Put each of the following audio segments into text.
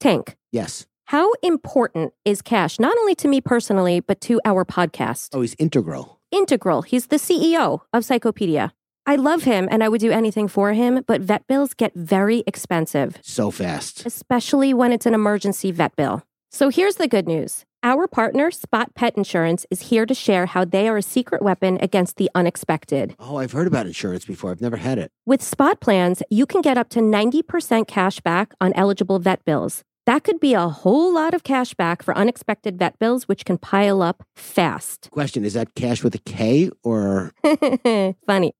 Tank, Yes. how important is cash, not only to me personally, but to our podcast? Oh, he's integral. Integral. He's the CEO of Psychopedia. I love him and I would do anything for him, but vet bills get very expensive, So fast. especially when it's an emergency vet bill. So here's the good news. Our partner, Spot Pet Insurance, is here to share how they are a secret weapon against the unexpected. Oh, I've heard about insurance before. I've never had it. With Spot plans, you can get up to 90% cash back on eligible vet bills. That could be a whole lot of cash back for unexpected vet bills, which can pile up fast. Question Is that cash with a K or? Funny.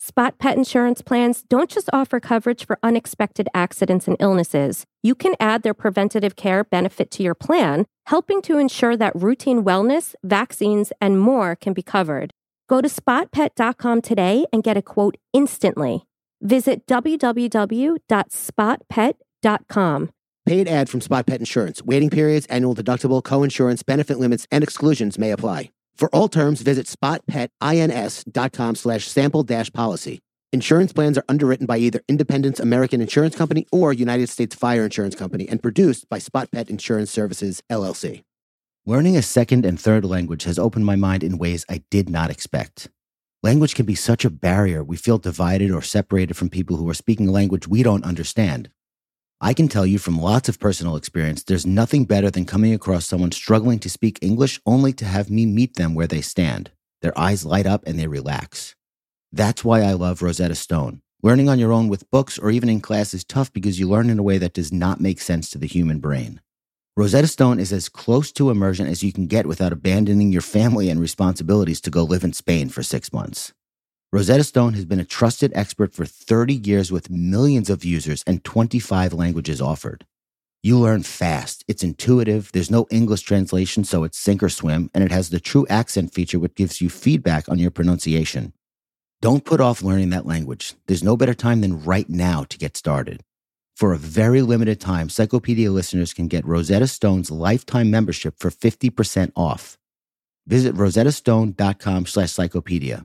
Spot pet insurance plans don't just offer coverage for unexpected accidents and illnesses. You can add their preventative care benefit to your plan, helping to ensure that routine wellness, vaccines, and more can be covered. Go to spotpet.com today and get a quote instantly. Visit www.spotpet.com. Paid ad from Spot Pet Insurance. Waiting periods, annual deductible, co-insurance, benefit limits, and exclusions may apply. For all terms, visit spotpetins.com slash sample dash policy. Insurance plans are underwritten by either Independence American Insurance Company or United States Fire Insurance Company and produced by Spot Pet Insurance Services, LLC. Learning a second and third language has opened my mind in ways I did not expect. Language can be such a barrier. We feel divided or separated from people who are speaking a language we don't understand. I can tell you from lots of personal experience, there's nothing better than coming across someone struggling to speak English only to have me meet them where they stand. Their eyes light up and they relax. That's why I love Rosetta Stone. Learning on your own with books or even in class is tough because you learn in a way that does not make sense to the human brain. Rosetta Stone is as close to immersion as you can get without abandoning your family and responsibilities to go live in Spain for six months. Rosetta Stone has been a trusted expert for 30 years with millions of users and 25 languages offered. You learn fast, it's intuitive, there's no English translation, so it's sink or swim, and it has the true accent feature which gives you feedback on your pronunciation. Don't put off learning that language. There's no better time than right now to get started. For a very limited time, Psychopedia listeners can get Rosetta Stone's lifetime membership for 50% off. Visit rosettastone.com slash psychopedia.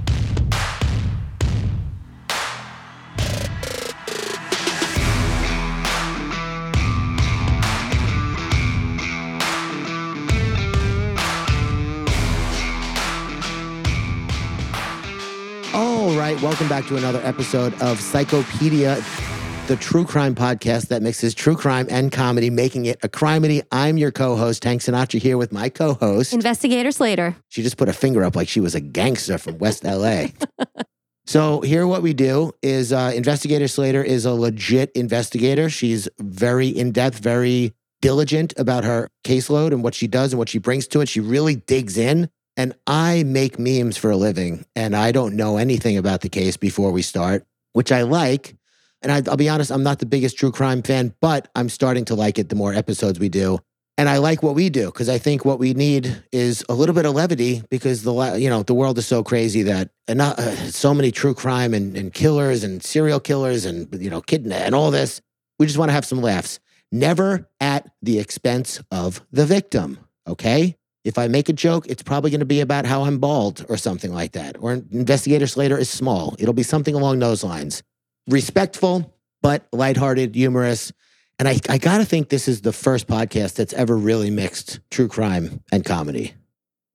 Right, welcome back to another episode of Psychopedia, the true crime podcast that mixes true crime and comedy, making it a crimedy. I'm your co-host, Tank Sinatra, here with my co-host. Investigator Slater. She just put a finger up like she was a gangster from West LA. so here, what we do is uh, Investigator Slater is a legit investigator. She's very in depth, very diligent about her caseload and what she does and what she brings to it. She really digs in. And I make memes for a living, and I don't know anything about the case before we start, which I like. And I, I'll be honest, I'm not the biggest true crime fan, but I'm starting to like it the more episodes we do. And I like what we do because I think what we need is a little bit of levity because the you know the world is so crazy that and not, uh, so many true crime and, and killers and serial killers and you know kidnap and all this. We just want to have some laughs, never at the expense of the victim. Okay. If I make a joke, it's probably going to be about how I'm bald or something like that. Or Investigator Slater is small. It'll be something along those lines. Respectful, but lighthearted, humorous. And I, I got to think this is the first podcast that's ever really mixed true crime and comedy.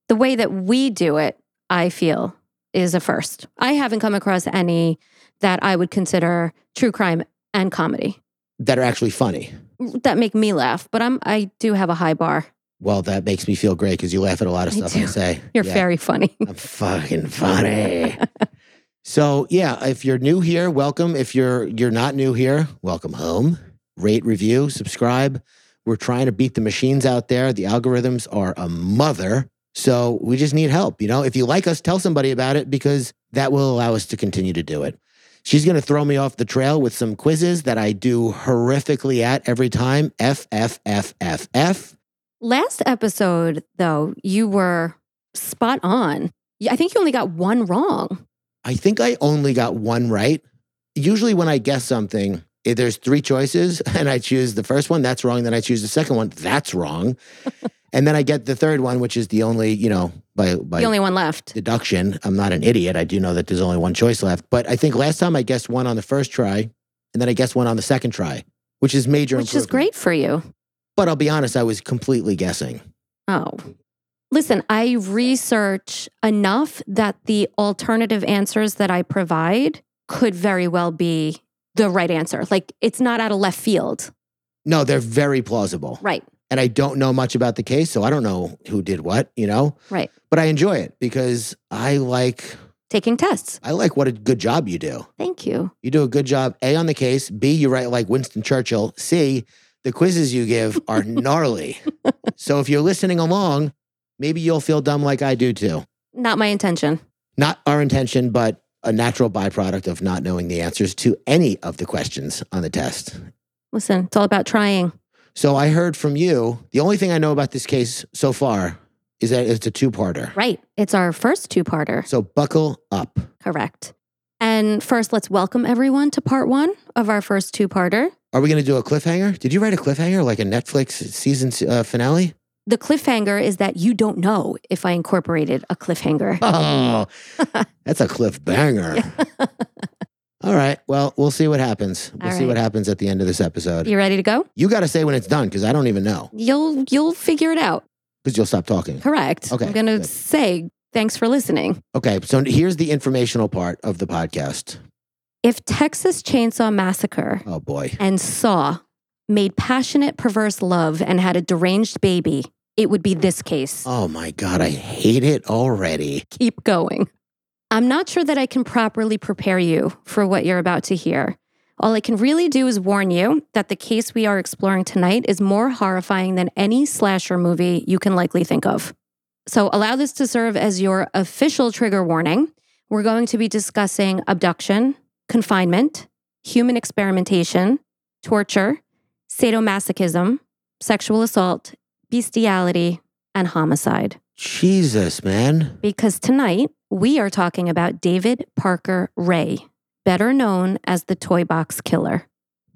The way that we do it, I feel, is a first. I haven't come across any that I would consider true crime and comedy that are actually funny. that make me laugh, but I'm I do have a high bar. Well, that makes me feel great because you laugh at a lot of I stuff I, do. say. You're Yeah. very funny. I'm fucking funny. so yeah, if you're new here, welcome. If you're you're not new here, welcome home. Rate, review, subscribe. We're trying to beat the machines out there. The algorithms are a mother. So we just need help. You know, if you like us, tell somebody about it because that will allow us to continue to do it. She's going to throw me off the trail with some quizzes that I do horrifically at every time. F, F, F, F, F. Last episode, though, you were spot on. I think you only got one wrong. I think I only got one right. Usually, when I guess something, if there's three choices and I choose the first one, that's wrong. Then I choose the second one, that's wrong. and then I get the third one, which is the only, you know, by by the only one left. deduction. I'm not an idiot. I do know that there's only one choice left. But I think last time I guessed one on the first try, and then I guessed one on the second try, which is major. Which is great for you. But I'll be honest, I was completely guessing. Oh. Listen, I research enough that the alternative answers that I provide could very well be the right answer. Like it's not out of left field. No, they're very plausible. Right. And I don't know much about the case, so I don't know who did what, you know? Right. But I enjoy it because I like Taking tests. I like what a good job you do. Thank you. You do a good job, A, on the case, B, you write like Winston Churchill, C, the quizzes you give are gnarly. so if you're listening along, maybe you'll feel dumb like I do too. Not my intention. Not our intention, but a natural byproduct of not knowing the answers to any of the questions on the test. Listen, it's all about trying. So I heard from you. The only thing I know about this case so far is that it's a two parter. Right. It's our first two parter. So buckle up. Correct. And first, let's welcome everyone to part one of our first two parter. Are we going to do a cliffhanger? Did you write a cliffhanger like a Netflix season uh, finale? The cliffhanger is that you don't know if I incorporated a cliffhanger. Oh, that's a cliff banger. All right. Well, we'll see what happens. We'll All see what happens at the end of this episode. You ready to go? You got to say when it's done because I don't even know You'll you'll figure it out. because you'll stop talking. Correct. Okay, I'm going to say thanks for listening. Okay. So here's the informational part of the podcast. If Texas Chainsaw Massacre Oh, boy. and Saw made passionate, perverse love and had a deranged baby, it would be this case. Oh, my God. I hate it already. Keep going. I'm not sure that I can properly prepare you for what you're about to hear. All I can really do is warn you that the case we are exploring tonight is more horrifying than any slasher movie you can likely think of. So allow this to serve as your official trigger warning. We're going to be discussing abduction, confinement, human experimentation, torture, sadomasochism, sexual assault, bestiality, and homicide. Jesus, man. Because tonight we are talking about David Parker Ray, better known as the Toy Box Killer.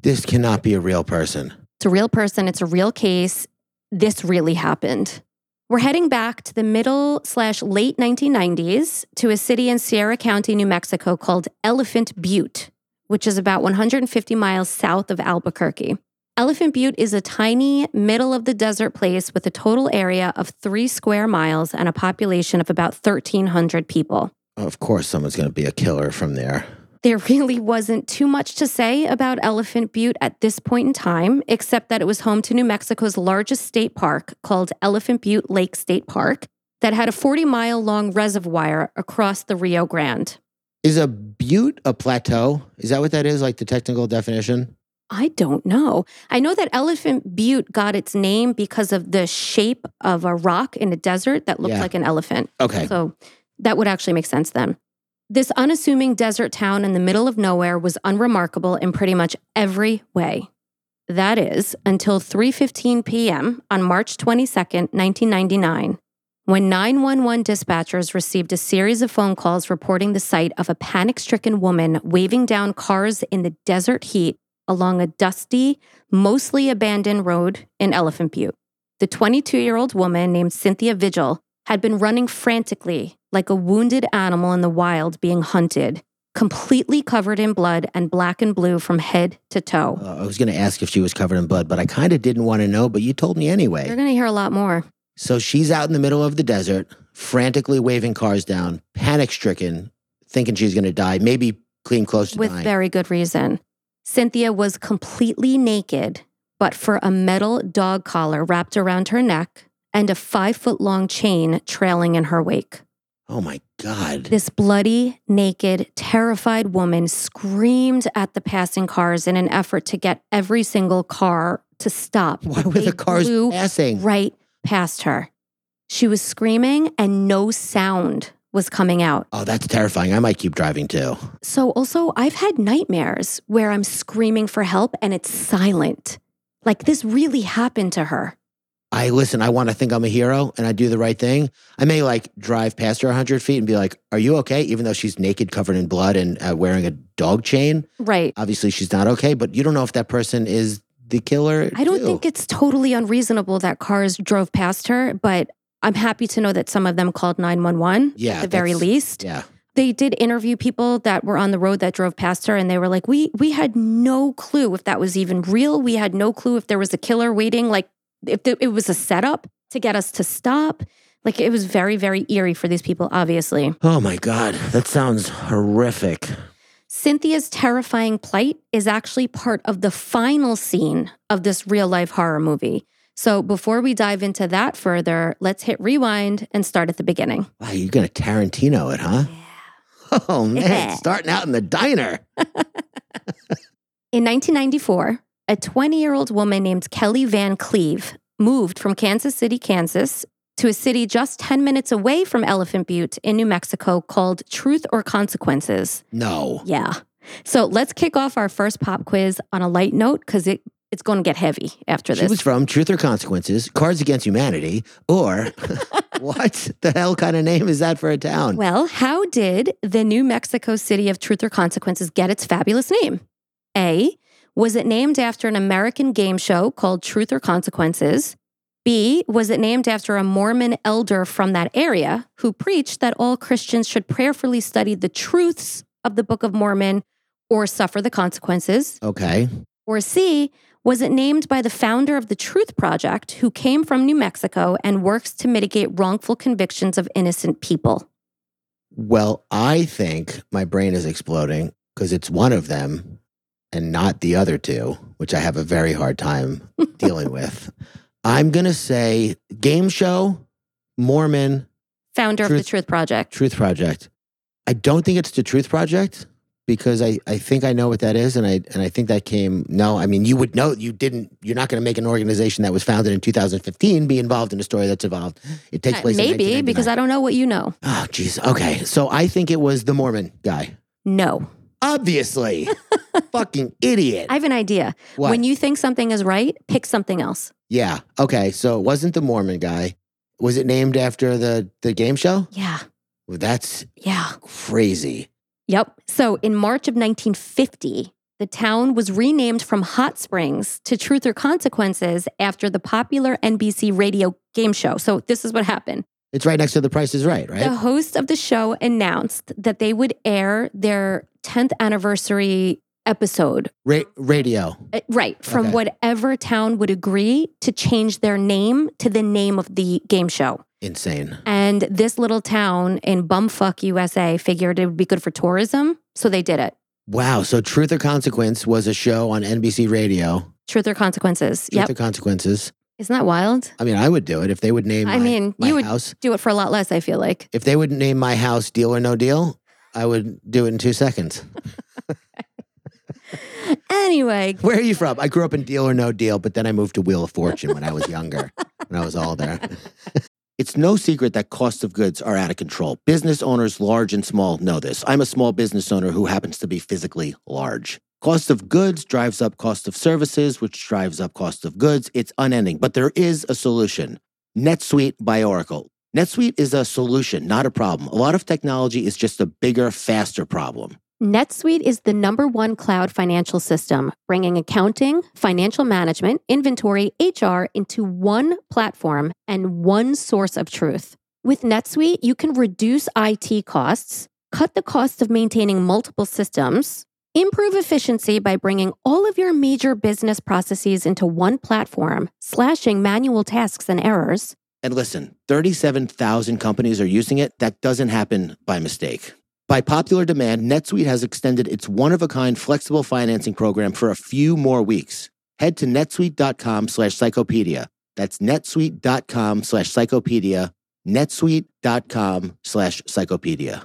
This cannot be a real person. It's a real person, it's a real case. This really happened. We're heading back to the middle slash late 1990s to a city in Sierra County, New Mexico called Elephant Butte, which is about 150 miles south of Albuquerque. Elephant Butte is a tiny, middle of the desert place with a total area of three square miles and a population of about 1,300 people. Of course, someone's going to be a killer from there. There really wasn't too much to say about Elephant Butte at this point in time, except that it was home to New Mexico's largest state park called Elephant Butte Lake State Park that had a 40 mile long reservoir across the Rio Grande. Is a butte a plateau? Is that what that is? Like the technical definition? I don't know. I know that Elephant Butte got its name because of the shape of a rock in a desert that looked Yeah. like an elephant. Okay. So that would actually make sense then. This unassuming desert town in the middle of nowhere was unremarkable in pretty much every way. That is until 3:15 p.m. on March 22, 1999, when 911 dispatchers received a series of phone calls reporting the sight of a panic-stricken woman waving down cars in the desert heat along a dusty, mostly abandoned road in Elephant Butte. The 22 year old woman named Cynthia Vigil had been running frantically like a wounded animal in the wild being hunted, completely covered in blood and black and blue from head to toe. Uh, I was going to ask if she was covered in blood, but I kind of didn't want to know, but you told me anyway. You're going to hear a lot more. So she's out in the middle of the desert, frantically waving cars down, panic stricken, thinking she's going to die, maybe clean close to with dying. very good reason. Cynthia was completely naked, but for a metal dog collar wrapped around her neck and a five foot long chain trailing in her wake. oh my God. This bloody, naked, terrified woman screamed at the passing cars in an effort to get every single car to stop. Why were the cars passing? right past her? She was screaming and no sound was coming out. Oh, that's terrifying. I might keep driving too. So, also, I've had nightmares where I'm screaming for help and it's silent. Like this really happened to her. I listen, I want to think I'm a hero and I do the right thing. I may like drive past her 100 feet and be like, Are you okay? Even though she's naked, covered in blood, and uh, wearing a dog chain. Right. Obviously, she's not okay, but you don't know if that person is the killer. I don't too. think it's totally unreasonable that cars drove past her, but I'm happy to know that some of them called 911 Yeah, at the very least. Yeah. They did interview people that were on the road that drove past her and they were like, "We we had no clue if that was even real. We had no clue if there was a killer waiting like if it was a setup to get us to stop." Like it was very very eerie for these people obviously. Oh my God. That sounds horrific. Cynthia's terrifying plight is actually part of the final scene of this real life horror movie. So before we dive into that further, let's hit rewind and start at the beginning. Wow, you're going to Tarantino it, huh? Yeah. Oh man, starting out in the diner. In 1994, a 20 year old woman named Kelly Van Cleve moved from Kansas City, Kansas, to a city just 10 minutes away from Elephant Butte in New Mexico called Truth or Consequences. No. Yeah. So let's kick off our first pop quiz on a light note because it, it's going to get heavy after this. She was from Truth or Consequences, Cards Against Humanity, or what the hell kind of name is that for a town? Well, how did the New Mexico city of Truth or Consequences get its fabulous name? A. Was it named after an American game show called Truth or Consequences? B. Was it named after a Mormon elder from that area who preached that all Christians should prayerfully study the truths of the Book of Mormon or suffer the consequences? Okay. Or C, was it named by the founder of the Truth Project, who came from New Mexico and works to mitigate wrongful convictions of innocent people? Well, I think my brain is exploding because it's one of them and not the other two, which I have a very hard time dealing with. I'm going to say game show, Mormon, Founder of the Truth- Truth Project. Truth Project. I don't think it's the Truth Project because I, I think I know what that is and I and I think that came no, I mean you would know you didn't you're not going to make an organization that was founded in 2015 be involved in a story that's evolved. It takes Uh, place in Maybe because I don't know what you know. Oh jeez. Okay. So I think it was the Mormon guy. No. Obviously. Fucking idiot. I have an idea. What? When you think something is right, pick something else. yeah. Okay. So it wasn't the Mormon guy. Was it named after the the game show? Yeah. Well, that's Yeah. crazy. Yep. So in March of 1950, the town was renamed from Hot Springs to Truth or Consequences after the popular NBC radio game show. So this is what happened. It's right next to The Price is Right, right? The host of the show announced that they would air their 10th anniversary episode, Ra- radio. uh, right, from Okay. whatever town would agree to change their name to the name of the game show. Insane. And this little town in bumfuck USA figured it would be good for tourism. So they did it. Wow. So Truth or Consequence was a show on NBC Radio. Truth or consequences. Truth Yep. or Consequences. Isn't that wild? I mean, I would do it if they would name I my, mean, my you would- house. Do it for a lot less, I feel like. If they would name my house Deal or No Deal, I would do it in two seconds. Anyway, Where are you from? I grew up in Deal or No Deal, but then I moved to Wheel of Fortune when I was younger, when I was older. It's no secret that costs of goods are out of control. Business owners, large and small, know this. I'm a small business owner who happens to be physically large. Cost of goods drives up cost of services, which drives up cost of goods. It's unending, but there is a solution. NetSuite by Oracle. NetSuite is a solution, not a problem. A lot of technology is just a bigger, faster problem. NetSuite is the number one cloud financial system, bringing accounting, financial management, inventory, HR into one platform and one source of truth. With NetSuite, you can reduce IT costs, cut the cost of maintaining multiple systems, improve efficiency by bringing all of your major business processes into one platform, slashing manual tasks and errors. And listen, 37,000 companies are using it. That doesn't happen by mistake. By popular demand, NetSuite has extended its one of a kind flexible financing program for a few more weeks. Head to netsuite.com slash psychopedia. That's netsuite.com slash psychopedia. netsuite.com slash psychopedia.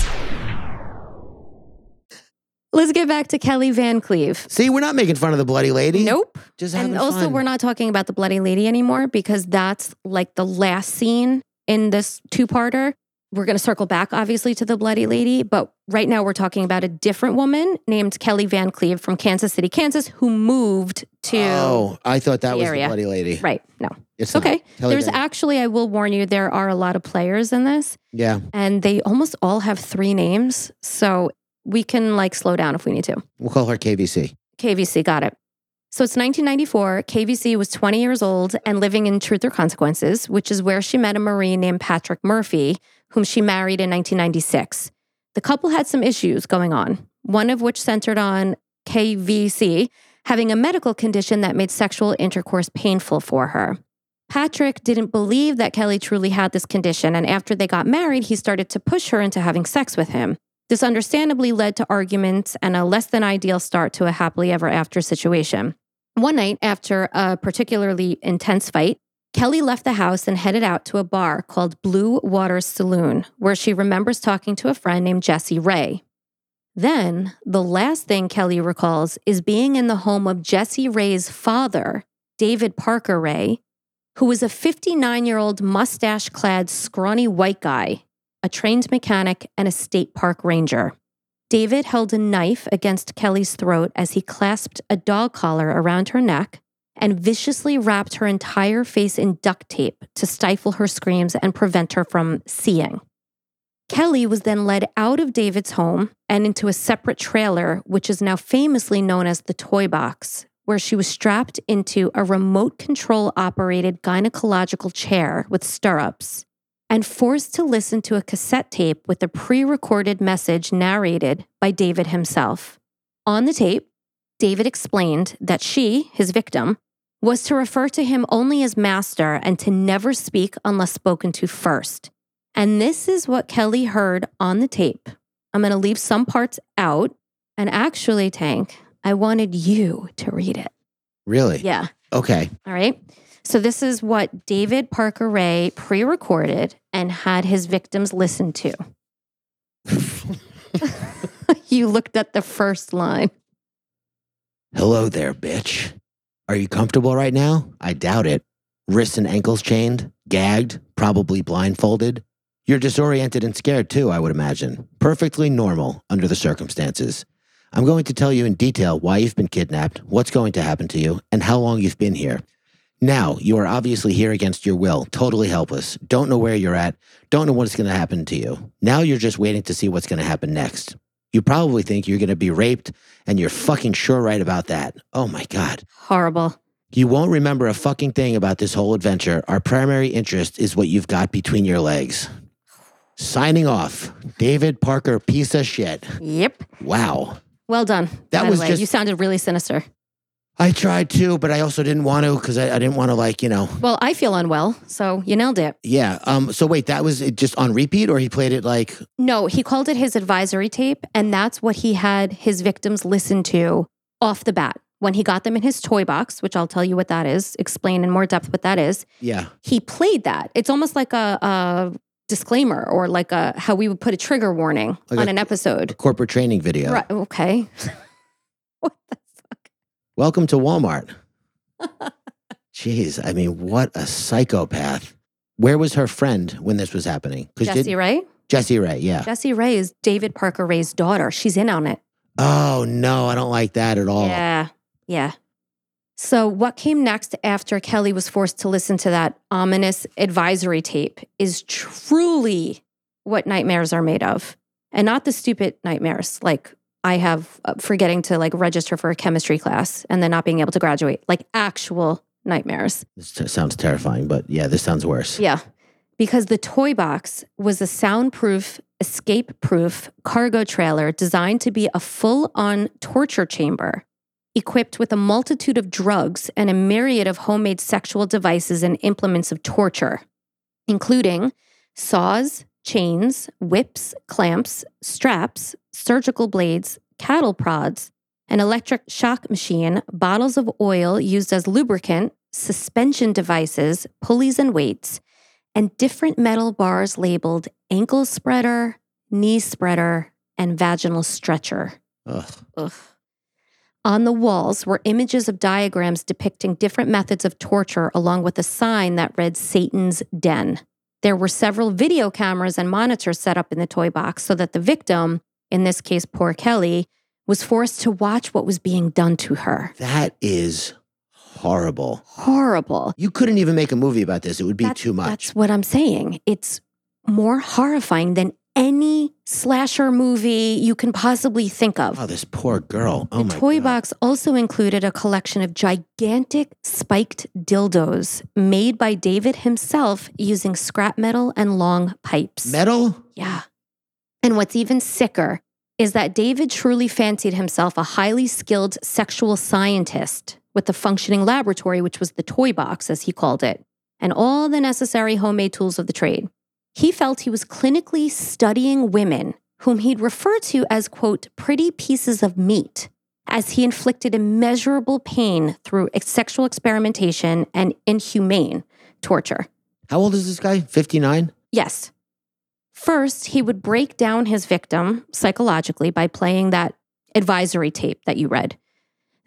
Let's get back to Kelly Van Cleve. See, we're not making fun of the bloody lady. Nope. Just And also, fun. we're not talking about the Bloody Lady anymore because that's like the last scene in this two parter. We're going to circle back, obviously, to the Bloody Lady, but right now we're talking about a different woman named Kelly Van Cleve from Kansas City, Kansas, who moved to. Oh, I thought that the was area. the bloody lady. Right. No. It's. Okay. Kelly There's Van- actually, I will warn you, there are a lot of players in this, yeah. and they almost all have three names. So we can like slow down if we need to. We'll call her KVC. KVC, got it. So it's 1994. KVC was 20 years old and living in Truth or Consequences, which is where she met a Marine named Patrick Murphy, whom she married in 1996. The couple had some issues going on, one of which centered on KVC having a medical condition that made sexual intercourse painful for her. Patrick didn't believe that Kelly truly had this condition, and after they got married, he started to push her into having sex with him. This understandably led to arguments and a less than ideal start to a happily ever after situation. One night, after a particularly intense fight, Kelly left the house and headed out to a bar called Blue Water Saloon, where she remembers talking to a friend named Jesse Ray. Then, the last thing Kelly recalls is being in the home of Jesse Ray's father, David Parker Ray, who was a 59 year old mustache clad, scrawny white guy, a trained mechanic, and a state park ranger. David held a knife against Kelly's throat as he clasped a dog collar around her neck and viciously wrapped her entire face in duct tape to stifle her screams and prevent her from seeing. Kelly was then led out of David's home and into a separate trailer, which is now famously known as the Toy Box, where she was strapped into a remote control operated gynecological chair with stirrups and forced to listen to a cassette tape with a pre recorded message narrated by David himself. On the tape, David explained that she, his victim, was to refer to him only as master and to never speak unless spoken to first. And this is what Kelly heard on the tape. I'm going to leave some parts out. And actually, Tank, I wanted you to read it. Really? Yeah. Okay. All right. So this is what David Parker Ray pre recorded and had his victims listen to. you looked at the first line. Hello there, bitch. Are you comfortable right now? I doubt it. Wrists and ankles chained, gagged, probably blindfolded. You're disoriented and scared too, I would imagine. Perfectly normal under the circumstances. I'm going to tell you in detail why you've been kidnapped, what's going to happen to you, and how long you've been here. Now, you are obviously here against your will, totally helpless, don't know where you're at, don't know what's going to happen to you. Now you're just waiting to see what's going to happen next. You probably think you're going to be raped, and you're fucking sure right about that. Oh my God. Horrible. You won't remember a fucking thing about this whole adventure. Our primary interest is what you've got between your legs. Signing off, David Parker, piece of shit. Yep. Wow. Well done. That was way. just- you sounded really sinister. I tried to, but I also didn't want to because I, I didn't want to, like, you know. Well, I feel unwell, so you nailed it. Yeah. Um. So wait, that was it just on repeat, or he played it like? No, he called it his advisory tape, and that's what he had his victims listen to off the bat. When he got them in his toy box, which I'll tell you what that is, explain in more depth what that is, Yeah. he played that. It's almost like a, a disclaimer or like a how we would put a trigger warning Like on a- an episode. Corporate training video. Right. Okay. what the Welcome to Walmart. Jeez, I mean, what a psychopath. Where was her friend when this was happening? Jesse Ray? Jesse Ray, yeah. Jesse Ray is David Parker Ray's daughter. She's in on it. Oh no, I don't like that at all. Yeah. Yeah. So, what came next after Kelly was forced to listen to that ominous advisory tape is truly what nightmares are made of. And not the stupid nightmares like I have uh, forgetting to like register for a chemistry class and then not being able to graduate, like actual nightmares. This t- sounds terrifying, but yeah, this sounds worse. Yeah. Because the toy box was a soundproof, escape proof cargo trailer designed to be a full on torture chamber, equipped with a multitude of drugs and a myriad of homemade sexual devices and implements of torture, including saws, chains, whips, clamps, straps, surgical blades, cattle prods, an electric shock machine, bottles of oil used as lubricant, suspension devices, pulleys and weights, and different metal bars labeled ankle spreader, knee spreader, and vaginal stretcher. Ugh. Ugh. On the walls were images of diagrams depicting different methods of torture, along with a sign that read Satan's Den. There were several video cameras and monitors set up in the toy box so that the victim, in this case, poor Kelly, was forced to watch what was being done to her. That is horrible. Horrible. You couldn't even make a movie about this. It would be too much. That's what I'm saying. It's more horrifying than any slasher movie you can possibly think of. Oh, this poor girl. Oh the my toy God. box also included a collection of gigantic spiked dildos made by David himself using scrap metal and long pipes. Metal? Yeah. And what's even sicker is that David truly fancied himself a highly skilled sexual scientist with a functioning laboratory, which was the toy box, as he called it, and all the necessary homemade tools of the trade. He felt he was clinically studying women whom he'd refer to as, quote, pretty pieces of meat, as he inflicted immeasurable pain through sexual experimentation and inhumane torture. How old is this guy? 59? Yes. First, he would break down his victim psychologically by playing that advisory tape that you read.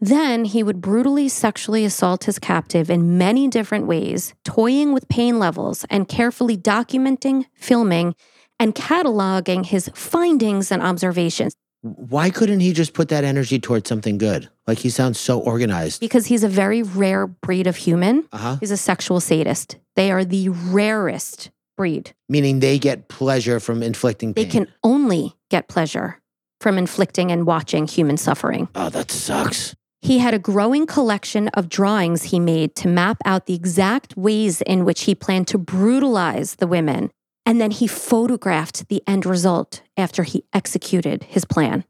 Then he would brutally sexually assault his captive in many different ways, toying with pain levels and carefully documenting, filming, and cataloging his findings and observations Why couldn't he just put that energy towards something good? Like he sounds so organized. because he's a very rare breed of human. Uh huh. He's a sexual sadist. They are the rarest breed. Meaning they get pleasure from inflicting pain. They can only get pleasure from inflicting and watching human suffering. Oh, that sucks. He had a growing collection of drawings he made to map out the exact ways in which he planned to brutalize the women. And then he photographed the end result after he executed his plan.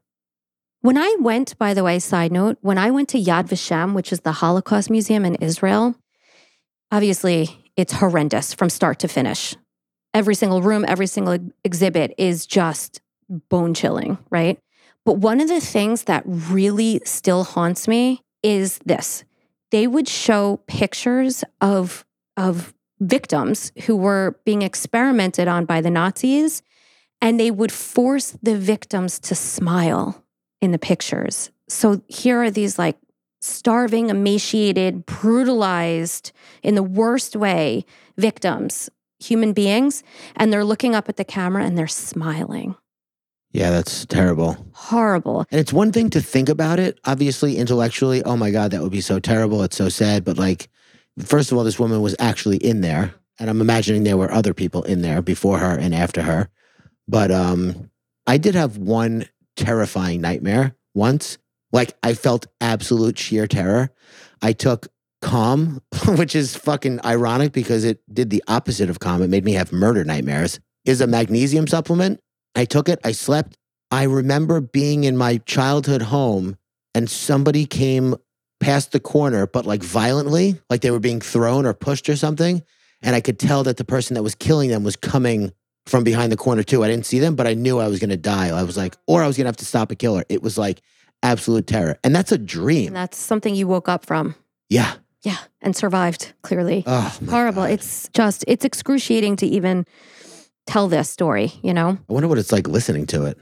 When I went, by the way, side note, when I went to Yad Vashem, which is the Holocaust Museum in Israel, obviously it's horrendous from start to finish. Every single room, every single exhibit is just bone chilling, right? But one of the things that really still haunts me is this. They would show pictures of of victims who were being experimented on by the Nazis and they would force the victims to smile in the pictures. So here are these like starving, emaciated, brutalized in the worst way victims, human beings, and they're looking up at the camera and they're smiling. Yeah, that's terrible. Horrible. And it's one thing to think about it, obviously, intellectually. Oh my God, that would be so terrible. It's so sad. But like, first of all, this woman was actually in there. And I'm imagining there were other people in there before her and after her. But um, I did have one terrifying nightmare once. Like, I felt absolute sheer terror. I took calm, which is fucking ironic because it did the opposite of calm. It made me have murder nightmares, is a magnesium supplement. I took it, I slept. I remember being in my childhood home and somebody came past the corner, but like violently, like they were being thrown or pushed or something. And I could tell that the person that was killing them was coming from behind the corner too. I didn't see them, but I knew I was going to die. I was like, or I was going to have to stop a killer. It was like absolute terror. And that's a dream. And that's something you woke up from. yeah. Yeah. And survived, clearly. Oh, Horrible. God. It's just, it's excruciating to even tell this story, you know? I wonder what it's like listening to it.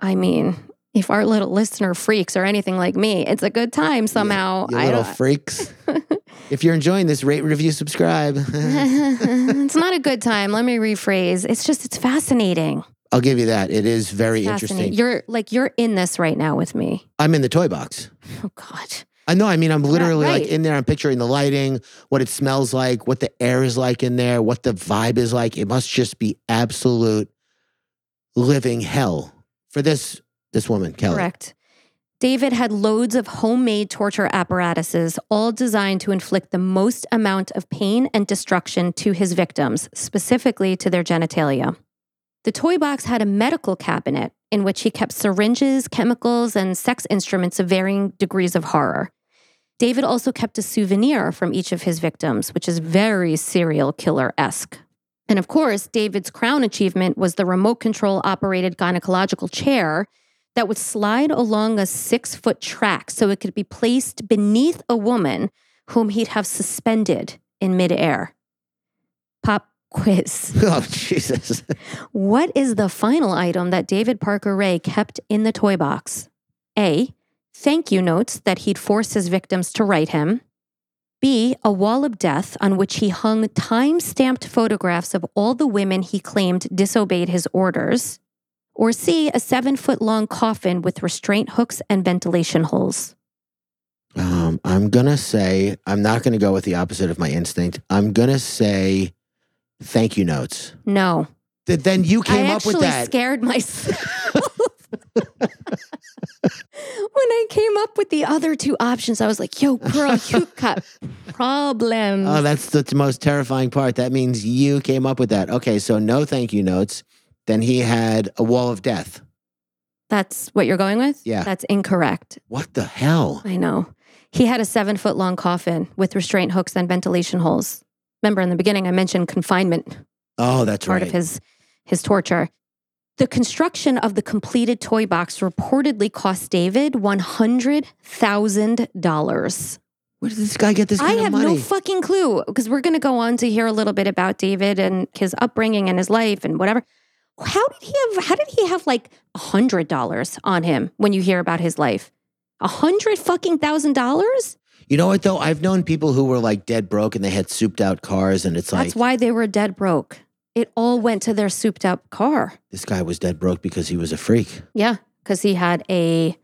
I mean, if our little listener freaks or anything like me, it's a good time somehow. You I little freaks. if you're enjoying this, rate, review, subscribe. it's not a good time. Let me rephrase. It's just, it's fascinating. I'll give you that. It is very interesting. You're like, you're in this right now with me. I'm in the toy box. Oh, God. I know. I mean, I'm literally like right. in there. I'm picturing the lighting, what it smells like, what the air is like in there, what the vibe is like. It must just be absolute living hell for this this woman, Kelly. Correct. David had loads of homemade torture apparatuses, all designed to inflict the most amount of pain and destruction to his victims, specifically to their genitalia. The toy box had a medical cabinet in which he kept syringes, chemicals, and sex instruments of varying degrees of horror. David also kept a souvenir from each of his victims, which is very serial killer esque. And of course, David's crown achievement was the remote control operated gynecological chair that would slide along a six foot track so it could be placed beneath a woman whom he'd have suspended in midair. Pop quiz. Oh, Jesus. What is the final item that David Parker Ray kept in the toy box? A. Thank you notes that he'd force his victims to write him. B. A wall of death on which he hung time stamped photographs of all the women he claimed disobeyed his orders. Or C. A seven foot long coffin with restraint hooks and ventilation holes. Um, I'm going to say, I'm not going to go with the opposite of my instinct. I'm going to say thank you notes. No. Th- Then you came I up with that. scared myself. when I came up with the other two options, I was like, yo, Pearl, you got problems. Oh, that's the most terrifying part. That means you came up with that. Okay, so no thank you notes. Then he had a wall of death. That's what you're going with? Yeah. That's incorrect. What the hell? I know. He had a seven foot long coffin with restraint hooks and ventilation holes. Remember in the beginning, I mentioned confinement, Oh, that's part right. of his, his torture. The construction of the completed toy box reportedly cost David $100,000. Where did this guy get this I have no fucking clue because we're going to go on to hear a little bit about David and his upbringing and his life and whatever. How did he have? How did he have like a hundred dollars on him when you hear about his life? A hundred fucking thousand dollars? You know what though? I've known people who were like dead broke and they had souped out cars, and it's like That's why they were dead broke. It all went to their souped up car. this guy was dead broke because he was a freak. Yeah, because he had a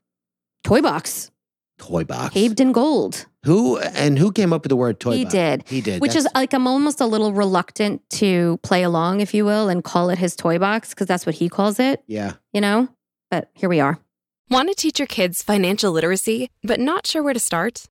toy box Toy box. paved in gold. Who and who came up with the word toy box? he box? did. He did. Which is That's- like I'm almost a little reluctant to play along, if you will, and call it his toy box because that's what he calls it. yeah. you know? But here we are. Want to teach your kids financial literacy, but not sure where to start?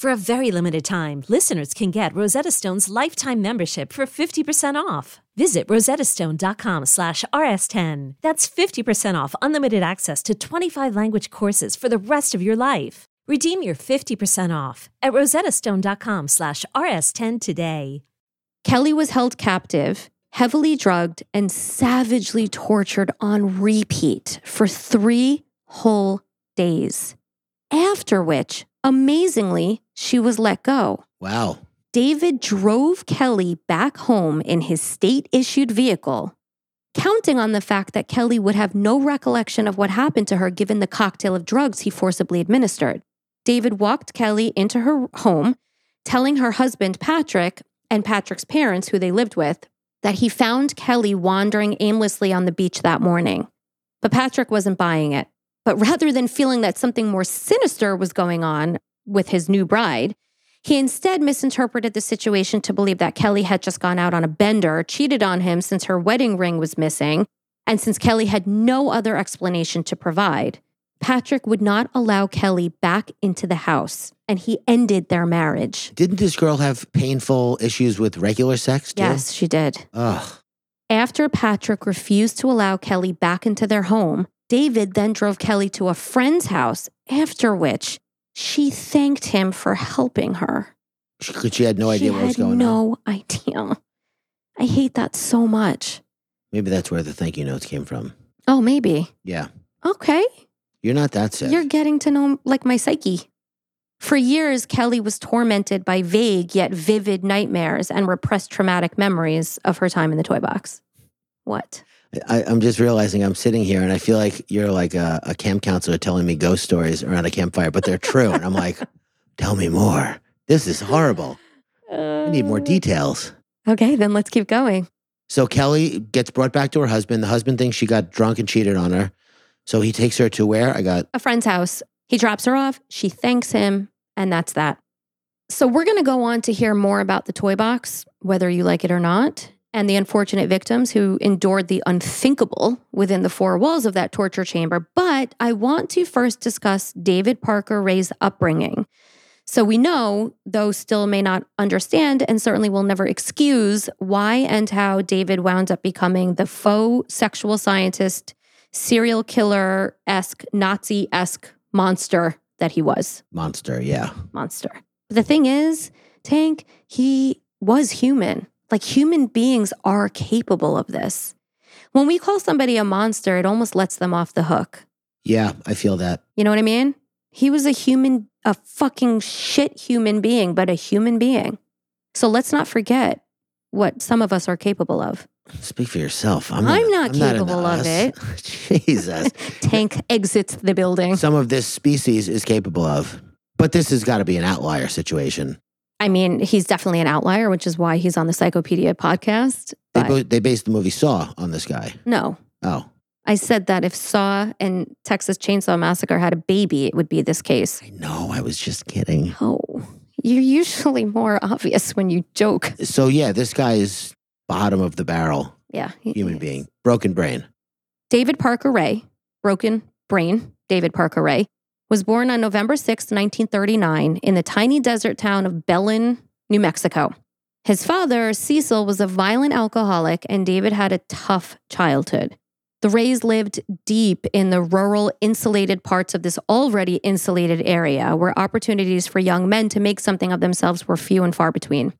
For a very limited time, listeners can get Rosetta Stone's lifetime membership for 50% off. Visit rosettastone.com slash rs10. That's 50% off unlimited access to 25 language courses for the rest of your life. Redeem your 50% off at rosettastone.com slash rs10 today. Kelly was held captive, heavily drugged, and savagely tortured on repeat for three whole days. After which, amazingly, she was let go. Wow. David drove Kelly back home in his state issued vehicle, counting on the fact that Kelly would have no recollection of what happened to her given the cocktail of drugs he forcibly administered. David walked Kelly into her home, telling her husband, Patrick, and Patrick's parents, who they lived with, that he found Kelly wandering aimlessly on the beach that morning. But Patrick wasn't buying it. But rather than feeling that something more sinister was going on with his new bride, he instead misinterpreted the situation to believe that Kelly had just gone out on a bender, cheated on him since her wedding ring was missing, and since Kelly had no other explanation to provide. Patrick would not allow Kelly back into the house, and he ended their marriage. Didn't this girl have painful issues with regular sex too? Yes, she did. Ugh. After Patrick refused to allow Kelly back into their home, David then drove Kelly to a friend's house, after which she thanked him for helping her. She, she had no idea she what was going on. no idea. I hate that so much. Maybe that's where the thank you notes came from. Oh, maybe. Yeah. Okay. You're not that sick. You're getting to know like my psyche. For years, Kelly was tormented by vague yet vivid nightmares and repressed traumatic memories of her time in the toy box. What? I, I'm just realizing I'm sitting here and I feel like you're like a, a camp counselor telling me ghost stories around a campfire, but they're true. and I'm like, tell me more. This is horrible. I need more uh. details. Okay, then let's keep going. So Kelly gets brought back to her husband. The husband thinks she got drunk and cheated on her. So he takes her to where? I got A friend's house. He drops her off. She thanks him, and that's that. So we're going to go on to hear more about the toy box, whether you like it or not, and the unfortunate victims who endured the unthinkable within the four walls of that torture chamber. But I want to first discuss David Parker Ray's upbringing. So we know, though still may not understand and certainly will never excuse, why and how David wound up becoming the faux sexual scientist, serial killer esque, Nazi esque monster that he was. monster. Yeah. Monster. But the thing is, Tank, he was human. Like human beings are capable of this. When we call somebody a monster, it almost lets them off the hook. Yeah, I feel that. You know what I mean? He was a human, a fucking shit human being, but a human being. So let's not forget what some of us are capable of. Speak for yourself. I'm, I'm in- not I'm capable of us. it. Jesus. Tank exits the building. Some of this species is capable of. But this has got to be an outlier situation. I mean, he's definitely an outlier, which is why he's on the Psychopedia podcast. They, bo- they based the movie Saw on this guy. no, Oh, I said that if Saw and Texas Chainsaw Massacre had a baby, it would be this case. I know. I was just kidding. Oh, you're usually more obvious when you joke. So, yeah, this guy is bottom of the barrel Yeah. human being. Broken brain. David Parker Ray, broken brain, David Parker Ray, was born on November 6, 1939, in the tiny desert town of Belen, New Mexico. His father, Cecil, was a violent alcoholic, and David had a tough childhood. The Rays lived deep in the rural, insulated parts of this already insulated area where opportunities for young men to make something of themselves were few and far between.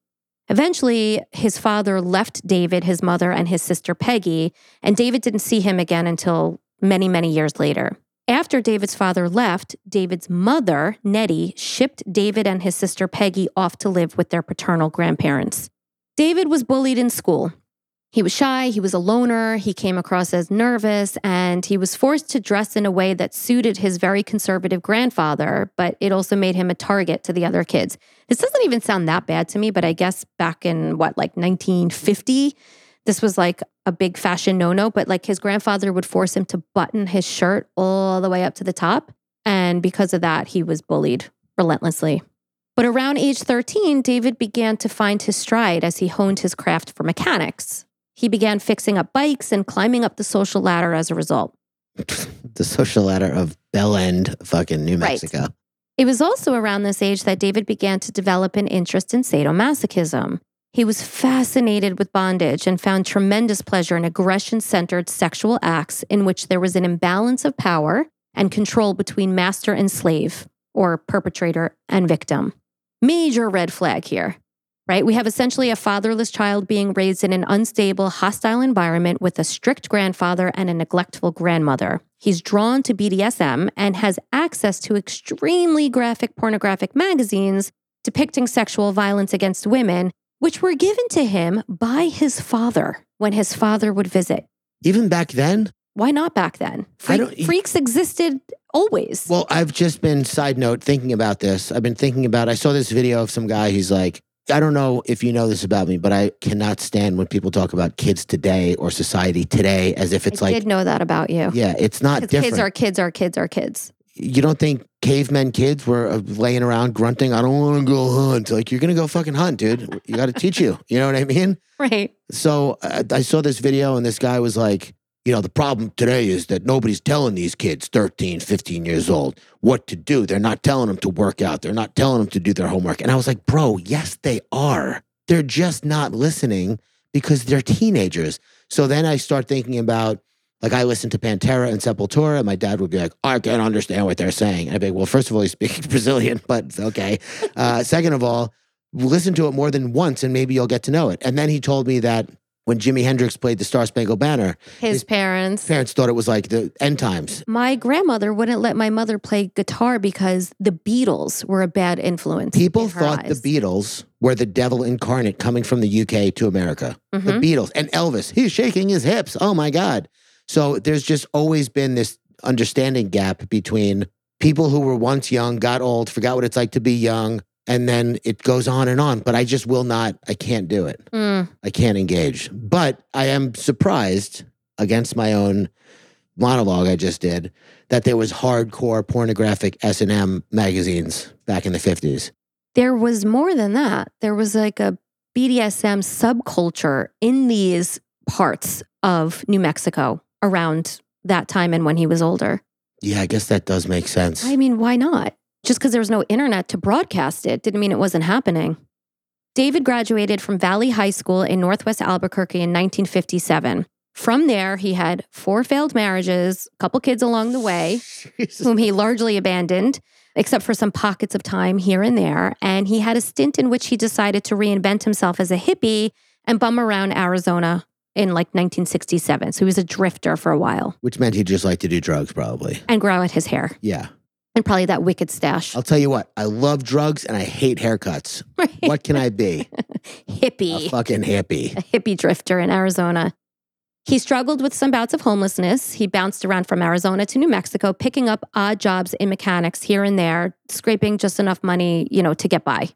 Eventually, his father left David, his mother, and his sister Peggy, and David didn't see him again until many, many years later. After David's father left, David's mother, Nettie, shipped David and his sister Peggy off to live with their paternal grandparents. David was bullied in school. He was shy, he was a loner, he came across as nervous, and he was forced to dress in a way that suited his very conservative grandfather, but it also made him a target to the other kids. This doesn't even sound that bad to me, but I guess back in what, like 1950, this was like a big fashion no no, but like his grandfather would force him to button his shirt all the way up to the top. And because of that, he was bullied relentlessly. But around age 13, David began to find his stride as he honed his craft for mechanics. He began fixing up bikes and climbing up the social ladder as a result. The social ladder of Bell End, fucking New Right. Mexico. It was also around this age that David began to develop an interest in sadomasochism. He was fascinated with bondage and found tremendous pleasure in aggression centered sexual acts in which there was an imbalance of power and control between master and slave, or perpetrator and victim. Major red flag here, right? We have essentially a fatherless child being raised in an unstable, hostile environment with a strict grandfather and a neglectful grandmother. He's drawn to BDSM and has access to extremely graphic pornographic magazines depicting sexual violence against women, which were given to him by his father when his father would visit. Even back then, Why not back then? Freak- freaks existed always. Well, I've just been side note thinking about this. I've been thinking about. I saw this video of some guy. who's like, I don't know if you know this about me, but I cannot stand when people talk about kids today or society today as if it's I like, I did know that about you. yeah, it's not different. kids are kids are kids are kids. You don't think cavemen kids were uh, laying around grunting? I don't want to go hunt. Like you're gonna go fucking hunt, dude. You got to teach you. You know what I mean? Right. So uh, I saw this video and this guy was like, you know, the problem today is that nobody's telling these kids 13, 15 years old what to do. They're not telling them to work out. They're not telling them to do their homework. And I was like, bro, yes, they are. They're just not listening because they're teenagers. So then I start thinking about, like, I listened to Pantera and Sepultura, and my dad would be like, I can't understand what they're saying. And I'd be like, well, first of all, he's speaking Brazilian, but okay. Uh, second of all, listen to it more than once and maybe you'll get to know it. And then he told me that when Jimi Hendrix played the Star Spangled Banner, His, His parents. parents thought it was like the end times. My grandmother wouldn't let my mother play guitar because the Beatles were a bad influence. People in thought eyes. the Beatles were the devil incarnate coming from the UK to America. The Mhm. Beatles and Elvis, he's shaking his hips. Oh my God. So there's just always been this understanding gap between people who were once young, got old, forgot what it's like to be young, and then it goes on and on. But I just will not, I can't do it. Mm. I can't engage. But I am surprised against my own monologue I just did that there was hardcore pornographic S&M magazines back in the 50s. There was more than that. There was like a BDSM subculture in these parts of New Mexico around that time and when he was older. Yeah, I guess that does make sense. I mean, why not? Just because there was no internet to broadcast it didn't mean it wasn't happening. David graduated from Valley High School in Northwest Albuquerque in 1957. From there, he had four failed marriages, a couple kids along the way, whom he largely abandoned, except for some pockets of time here and there. And he had a stint in which he decided to reinvent himself as a hippie and bum around Arizona in like 1967. So he was a drifter for a while Which meant he'd just like to do drugs, probably. and grow out his hair Yeah. and probably that wicked stash. I'll tell you what, I love drugs and I hate haircuts. What can I be? hippie. A fucking hippie. a hippie drifter in Arizona. He struggled with some bouts of homelessness. He bounced around from Arizona to New Mexico, picking up odd jobs in mechanics here and there, scraping just enough money, you know, to get by.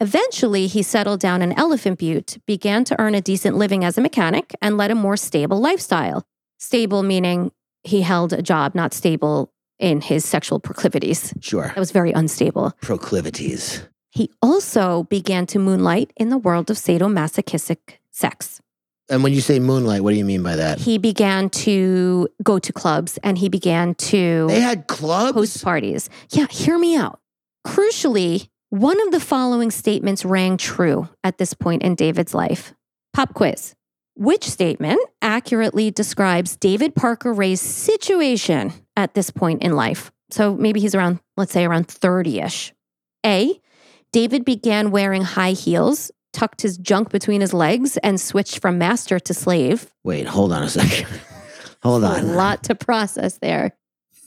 Eventually, he settled down in Elephant Butte, began to earn a decent living as a mechanic, and led a more stable lifestyle. Stable meaning he held a job, not stable in his sexual proclivities. Sure. That was very unstable. Proclivities. He also began to moonlight in the world of sadomasochistic sex. And when you say moonlight, what do you mean by that? he began to go to clubs and he began to They had clubs? host parties. Yeah, hear me out. Crucially, one of the following statements rang true at this point in David's life. Pop quiz. Which statement accurately describes David Parker Ray's situation at this point in life? So maybe he's around, let's say, around 30 ish. A. David began wearing high heels, tucked his junk between his legs, and switched from master to slave. Wait, hold on a second. hold on. A lot to process there.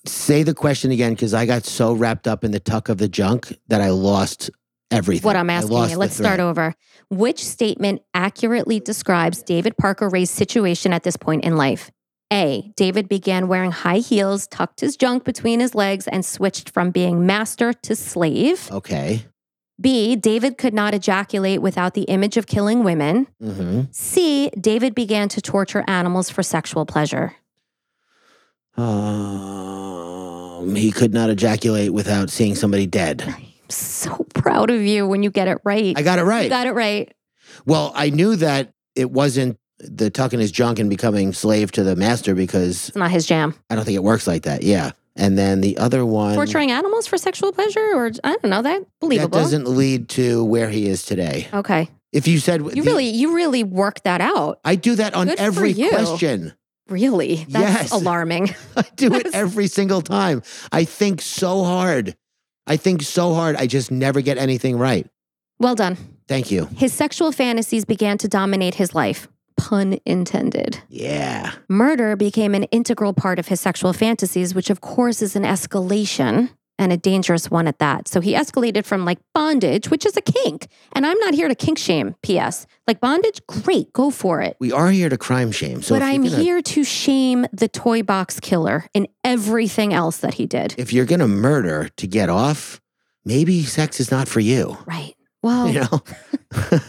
Say the question again because I got so wrapped up in the tuck of the junk that I lost everything. what I'm asking you. Let's start over. Which statement accurately describes David Parker Ray's situation at this point in life? A. David began wearing high heels, tucked his junk between his legs, and switched from being master to slave. Okay. B. David could not ejaculate without the image of killing women. hmm C. David began to torture animals for sexual pleasure. He could not ejaculate without seeing somebody dead. I'm so proud of you when you get it right. I got it right. You got it right. Well, I knew that it wasn't the tucking his junk and becoming slave to the master because It's not his jam. I don't think it works like that. Yeah. And then the other one Torturing animals for sexual pleasure, or I don't know that believable. that doesn't lead to where he is today. okay. If you said You really, you really worked that out. I do that on Good every question. Really? That's Yes. alarming. I do it every single time. I think so hard. I think so hard. I just never get anything right. Well done. Thank you. His sexual fantasies began to dominate his life. Pun intended. Yeah. Murder became an integral part of his sexual fantasies, which of course is an escalation and a dangerous one at that. So he escalated from like bondage, which is a kink. And I'm not here to kink shame, P.S. Like bondage, great, go for it. We are here to crime shame. So but I'm gonna- here to shame the toy box killer and everything else that he did. If you're gonna murder to get off, maybe sex is not for you. Right. Well, You know?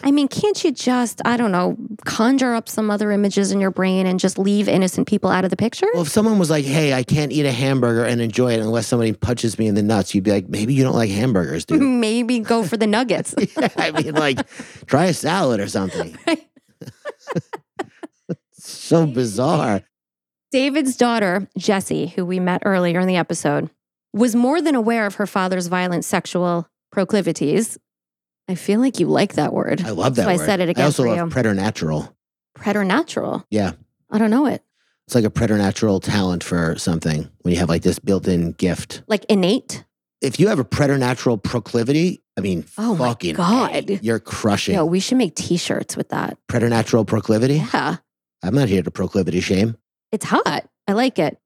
I mean, can't you just, I don't know, conjure up some other images in your brain and just leave innocent people out of the picture? Well, if someone was like, "Hey, I can't eat a hamburger and enjoy it unless somebody punches me in the nuts," you'd be like, "Maybe you don't like hamburgers, dude." Maybe go for the nuggets. yeah, I mean, like, try a salad or something. Right. so bizarre. David's daughter, Jesse, who we met earlier in the episode, was more than aware of her father's violent sexual proclivities. I feel like you like that word. I love that. So I said it again I also love you. preternatural. Preternatural. Yeah, I don't know it. it's like a preternatural talent for something when you have like this built-in gift. Like innate. If you have a preternatural proclivity, I mean, Oh my fucking, God. A, you're crushing. Yo, we should make t-shirts with that. preternatural proclivity. Yeah. I'm not here to proclivity shame. It's hot. I like it.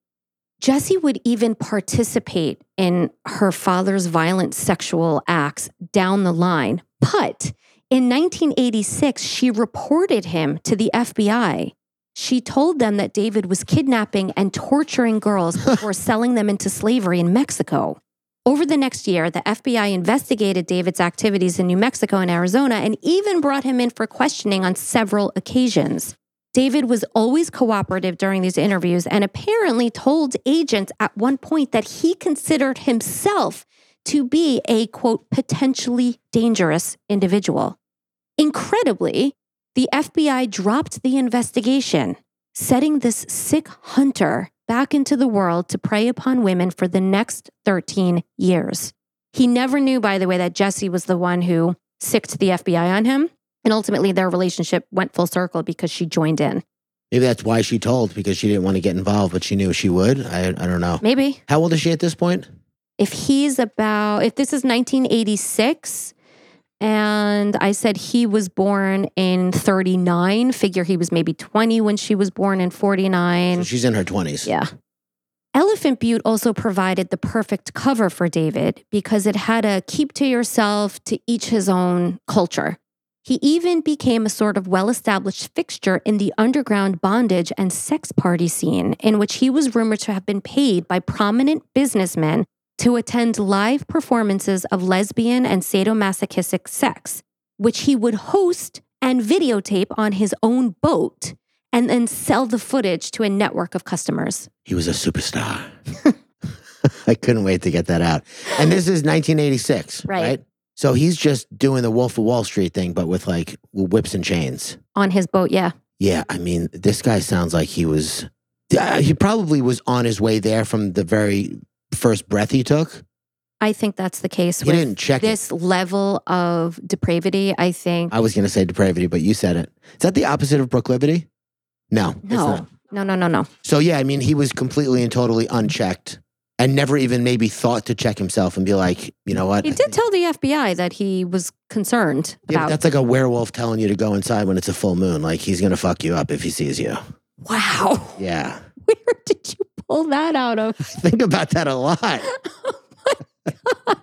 Jesse would even participate in her father's violent sexual acts down the line. But In 1986, she reported him to the FBI. She told them that David was kidnapping and torturing girls before selling them into slavery in Mexico. Over the next year, the FBI investigated David's activities in New Mexico and Arizona and even brought him in for questioning on several occasions. David was always cooperative during these interviews and apparently told agents at one point that he considered himself to be a quote, potentially dangerous individual. Incredibly, the FBI dropped the investigation, setting this sick hunter back into the world to prey upon women for the next 13 years. He never knew, by the way, that Jesse was the one who sicked the FBI on him. And ultimately, their relationship went full circle because she joined in. Maybe that's why she told because she didn't want to get involved, but she knew she would. I, I don't know. Maybe. How old is she at this point? If he's about, if this is 1986, and I said he was born in 39, figure he was maybe 20 when she was born in 49. So she's in her 20s. Yeah. Elephant Butte also provided the perfect cover for David because it had a keep to yourself, to each his own culture. He even became a sort of well established fixture in the underground bondage and sex party scene, in which he was rumored to have been paid by prominent businessmen to attend live performances of lesbian and sadomasochistic sex, which he would host and videotape on his own boat and then sell the footage to a network of customers. He was a superstar. I couldn't wait to get that out. And this is 1986, Right. right? So he's just doing the Wolf of Wall Street thing, but with like whips and chains. On his boat, yeah. Yeah, I mean, this guy sounds like he was. Uh, he probably was on his way there from the very first breath he took. I think that's the case He with didn't check it. this level of depravity. I think I was going to say depravity, but you said it. Is that the opposite of proclivity? No. no, no, no, no, no. So yeah, I mean, he was completely and totally unchecked, and never even maybe thought to check himself and be like, you know what? He did tell the FBI that he was concerned Yeah, about. that's like a werewolf telling you to go inside when it's a full moon. Like he's gonna fuck you up if he sees you. wow, Yeah, where did you pull that out of? I think about that a lot. Oh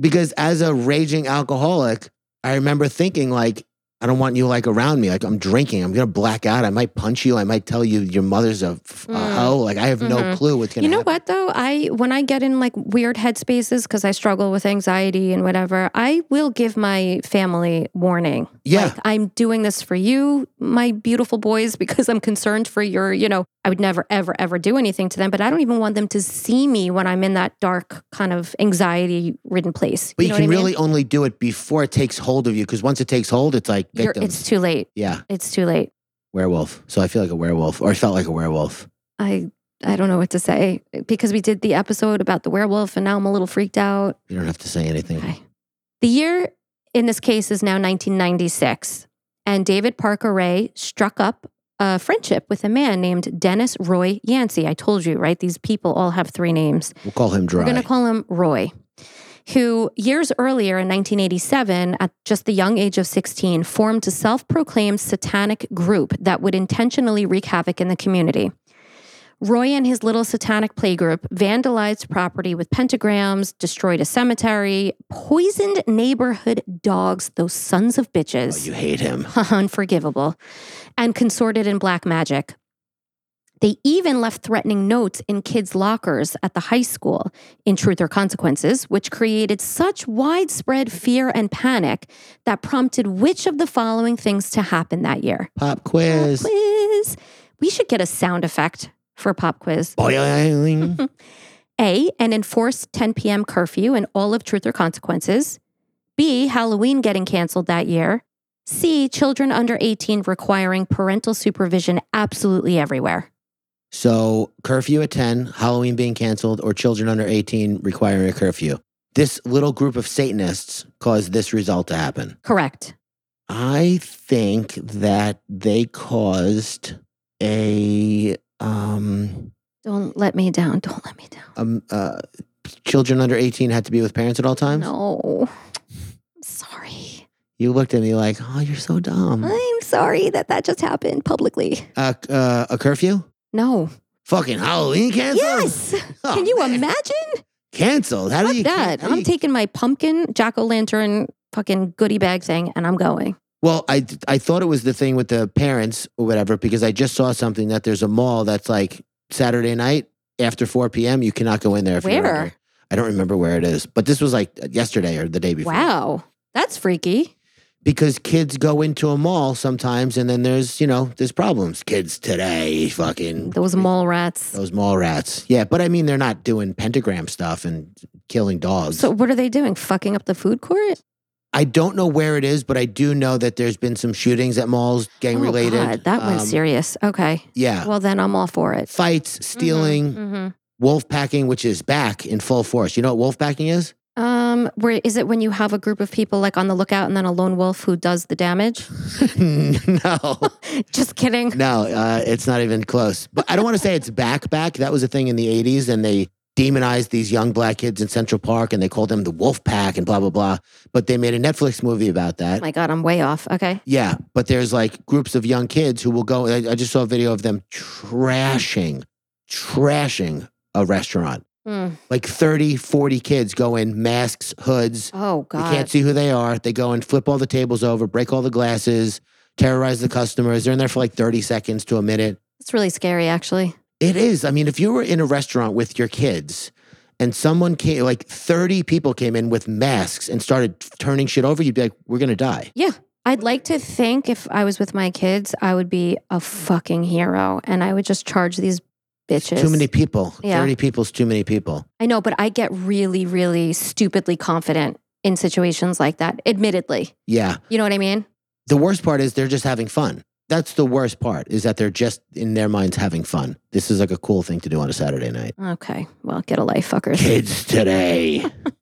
because as a raging alcoholic, I remember thinking like, I don't want you like around me. Like I'm drinking, I'm gonna black out. I might punch you. I might tell you your mother's a, f- a Mm. hoe. Like I have no Mhm. clue what's gonna. You know happen. what though? I when I get in like weird headspaces because I struggle with anxiety and whatever, I will give my family warning. Yeah. Like I'm doing this for you, my beautiful boys, because I'm concerned for your, you know, I would never, ever, ever do anything to them, but I don't even want them to see me when I'm in that dark kind of anxiety ridden place. But you, know can what I mean? really only do it before it takes hold of you. Because once it takes hold, it's like victims. it's too late. yeah, It's too late. werewolf. So I feel like a werewolf, or I felt like a werewolf. I I don't know what to say because we did the episode about the werewolf and now I'm a little freaked out. You don't have to say anything. Okay. The year in this case is now 1996, and David Parker Ray struck up a friendship with a man named Dennis Roy Yancey. I told you, right? These people all have three names. We'll call him dry. We're going to call him Roy, who years earlier in 1987, at just the young age of 16, formed a self proclaimed satanic group that would intentionally wreak havoc in the community. Roy and his little satanic playgroup vandalized property with pentagrams, destroyed a cemetery, poisoned neighborhood dogs, those sons of oh, bitches you hate him. unforgivable, and consorted in black magic. They even left threatening notes in kids' lockers at the high school in Truth or Consequences, which created such widespread fear and panic that prompted which of the following things to happen that year? Pop quiz. Quiz. We should get a sound effect for pop quiz. Boing. A, an enforced 10 p.m. curfew in all of Truth or Consequences. B, Halloween getting canceled that year. C, children under 18 requiring parental supervision absolutely everywhere. So curfew at 10, Halloween being canceled, or children under 18 requiring a curfew. This little group of Satanists caused this result to happen. Correct. I think that they caused a um Don't let me down. Don't let me down. um uh children under 18 had to be with parents at all times. No. I'm sorry. You looked at me like, "Oh, you're so dumb." I'm sorry that that just happened publicly. Uh, uh, a curfew? No. Fucking Halloween canceled? Yes. Oh, Can you man. imagine? Canceled? How do you that. how do I'm you- taking my pumpkin jack o' lantern fucking goodie bag thing and I'm going. Well, I I thought it was the thing with the parents or whatever because I just saw something that there's a mall that's like Saturday night after 4 p.m. You cannot go in there. If you're Where? under. I don't remember where it is, but this was like yesterday or the day before. Wow. That's freaky. Because kids go into a mall sometimes, and then there's you know there's problems. Kids today, fucking Those mall rats. those mall rats. Yeah, but I mean they're not doing pentagram stuff and killing dogs. So what are they doing? Fucking up the food court? I don't know where it is, but I do know that there's been some shootings at malls, gang Oh, related. God, that Um, serious. Okay. Yeah, Well, then I'm all for it. fights, stealing, hmm wolf packing, which is back in full force. You know what wolf packing is? Um, where is it when you have a group of people like on the lookout and then a lone wolf who does the damage? no, Just kidding. no, uh, it's not even close. But I don't want to say it's back. Back that was a thing in the '80s, and they demonized these young black kids in Central Park, and they called them the Wolf Pack and blah blah blah. But they made a Netflix movie about that. Oh my God, I'm way off. Okay. Yeah, but there's like groups of young kids who will go. I, I just saw a video of them trashing, trashing a restaurant. Mm. Like 30, 40 kids go in, masks, hoods. Oh God. can't see who they are. They go and flip all the tables over, break all the glasses, terrorize the customers. They're in there for like 30 seconds to a minute. It's really scary, actually. It is. I mean, if you were in a restaurant with your kids and someone came, like 30 people came in with masks and started turning shit over, you'd be like, we're going to die. Yeah. I'd like to think if I was with my kids, I would be a fucking hero and I would just charge these bitches. Too many people. Yeah. 30 people's too many people. I know, but I get really, really stupidly confident in situations like that, admittedly. Yeah. You know what I mean? The worst part is they're just having fun. That's the worst part is that they're just in their minds having fun. This is like a cool thing to do on a Saturday night. Okay. Well, get a life, fuckers. Kids today.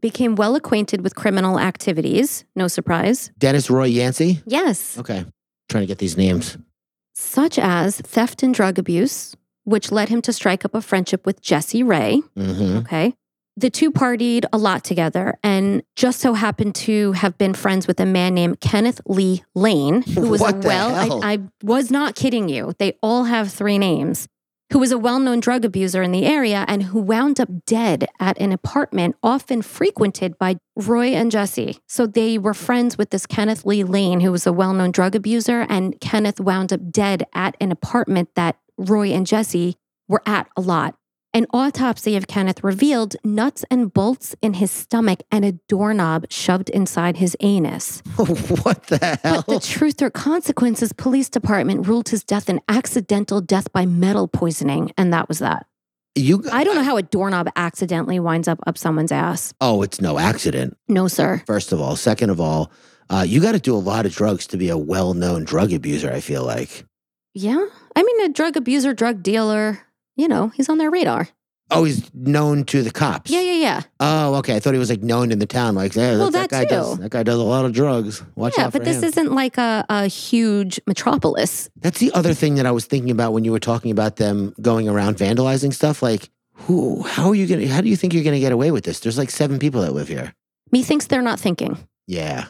became well acquainted with criminal activities. No surprise. Dennis Roy Yancey. Yes. Okay. Trying to get these names. Such as theft and drug abuse, which led him to strike up a friendship with Jesse Ray. hmm Okay. The two partied a lot together and just so happened to have been friends with a man named Kenneth Lee Lane, who was a well? I, I was not kidding you. They all have three names, who was a well known drug abuser in the area and who wound up dead at an apartment often frequented by Roy and Jesse. So they were friends with this Kenneth Lee Lane, who was a well known drug abuser, and Kenneth wound up dead at an apartment that Roy and Jesse were at a lot. An autopsy of Kenneth revealed nuts and bolts in his stomach and a doorknob shoved inside his anus. what the hell? But the truth or consequences police department ruled his death an accidental death by metal poisoning, and that was that. you. I don't know how a doorknob accidentally winds up up someone's ass. Oh, it's no accident. No, sir. First of all, second of all, uh, you got to do a lot of drugs to be a well-known drug abuser. I feel like. Yeah. I mean, a drug abuser, drug dealer, you know, he's on their radar. Oh, he's known to the cops. Yeah, yeah, yeah. Oh, okay. I thought he was like known in the town. Like, yeah, Well, that, that guy does. That guy does a lot of drugs. Watch yeah, out but this him. isn't like a, a huge metropolis. That's the other thing that I was thinking about when you were talking about them going around vandalizing stuff. Like, who? How are you gonna? How do you think you're gonna get away with this? There's like seven people that live here. Methinks they're not thinking. Yeah.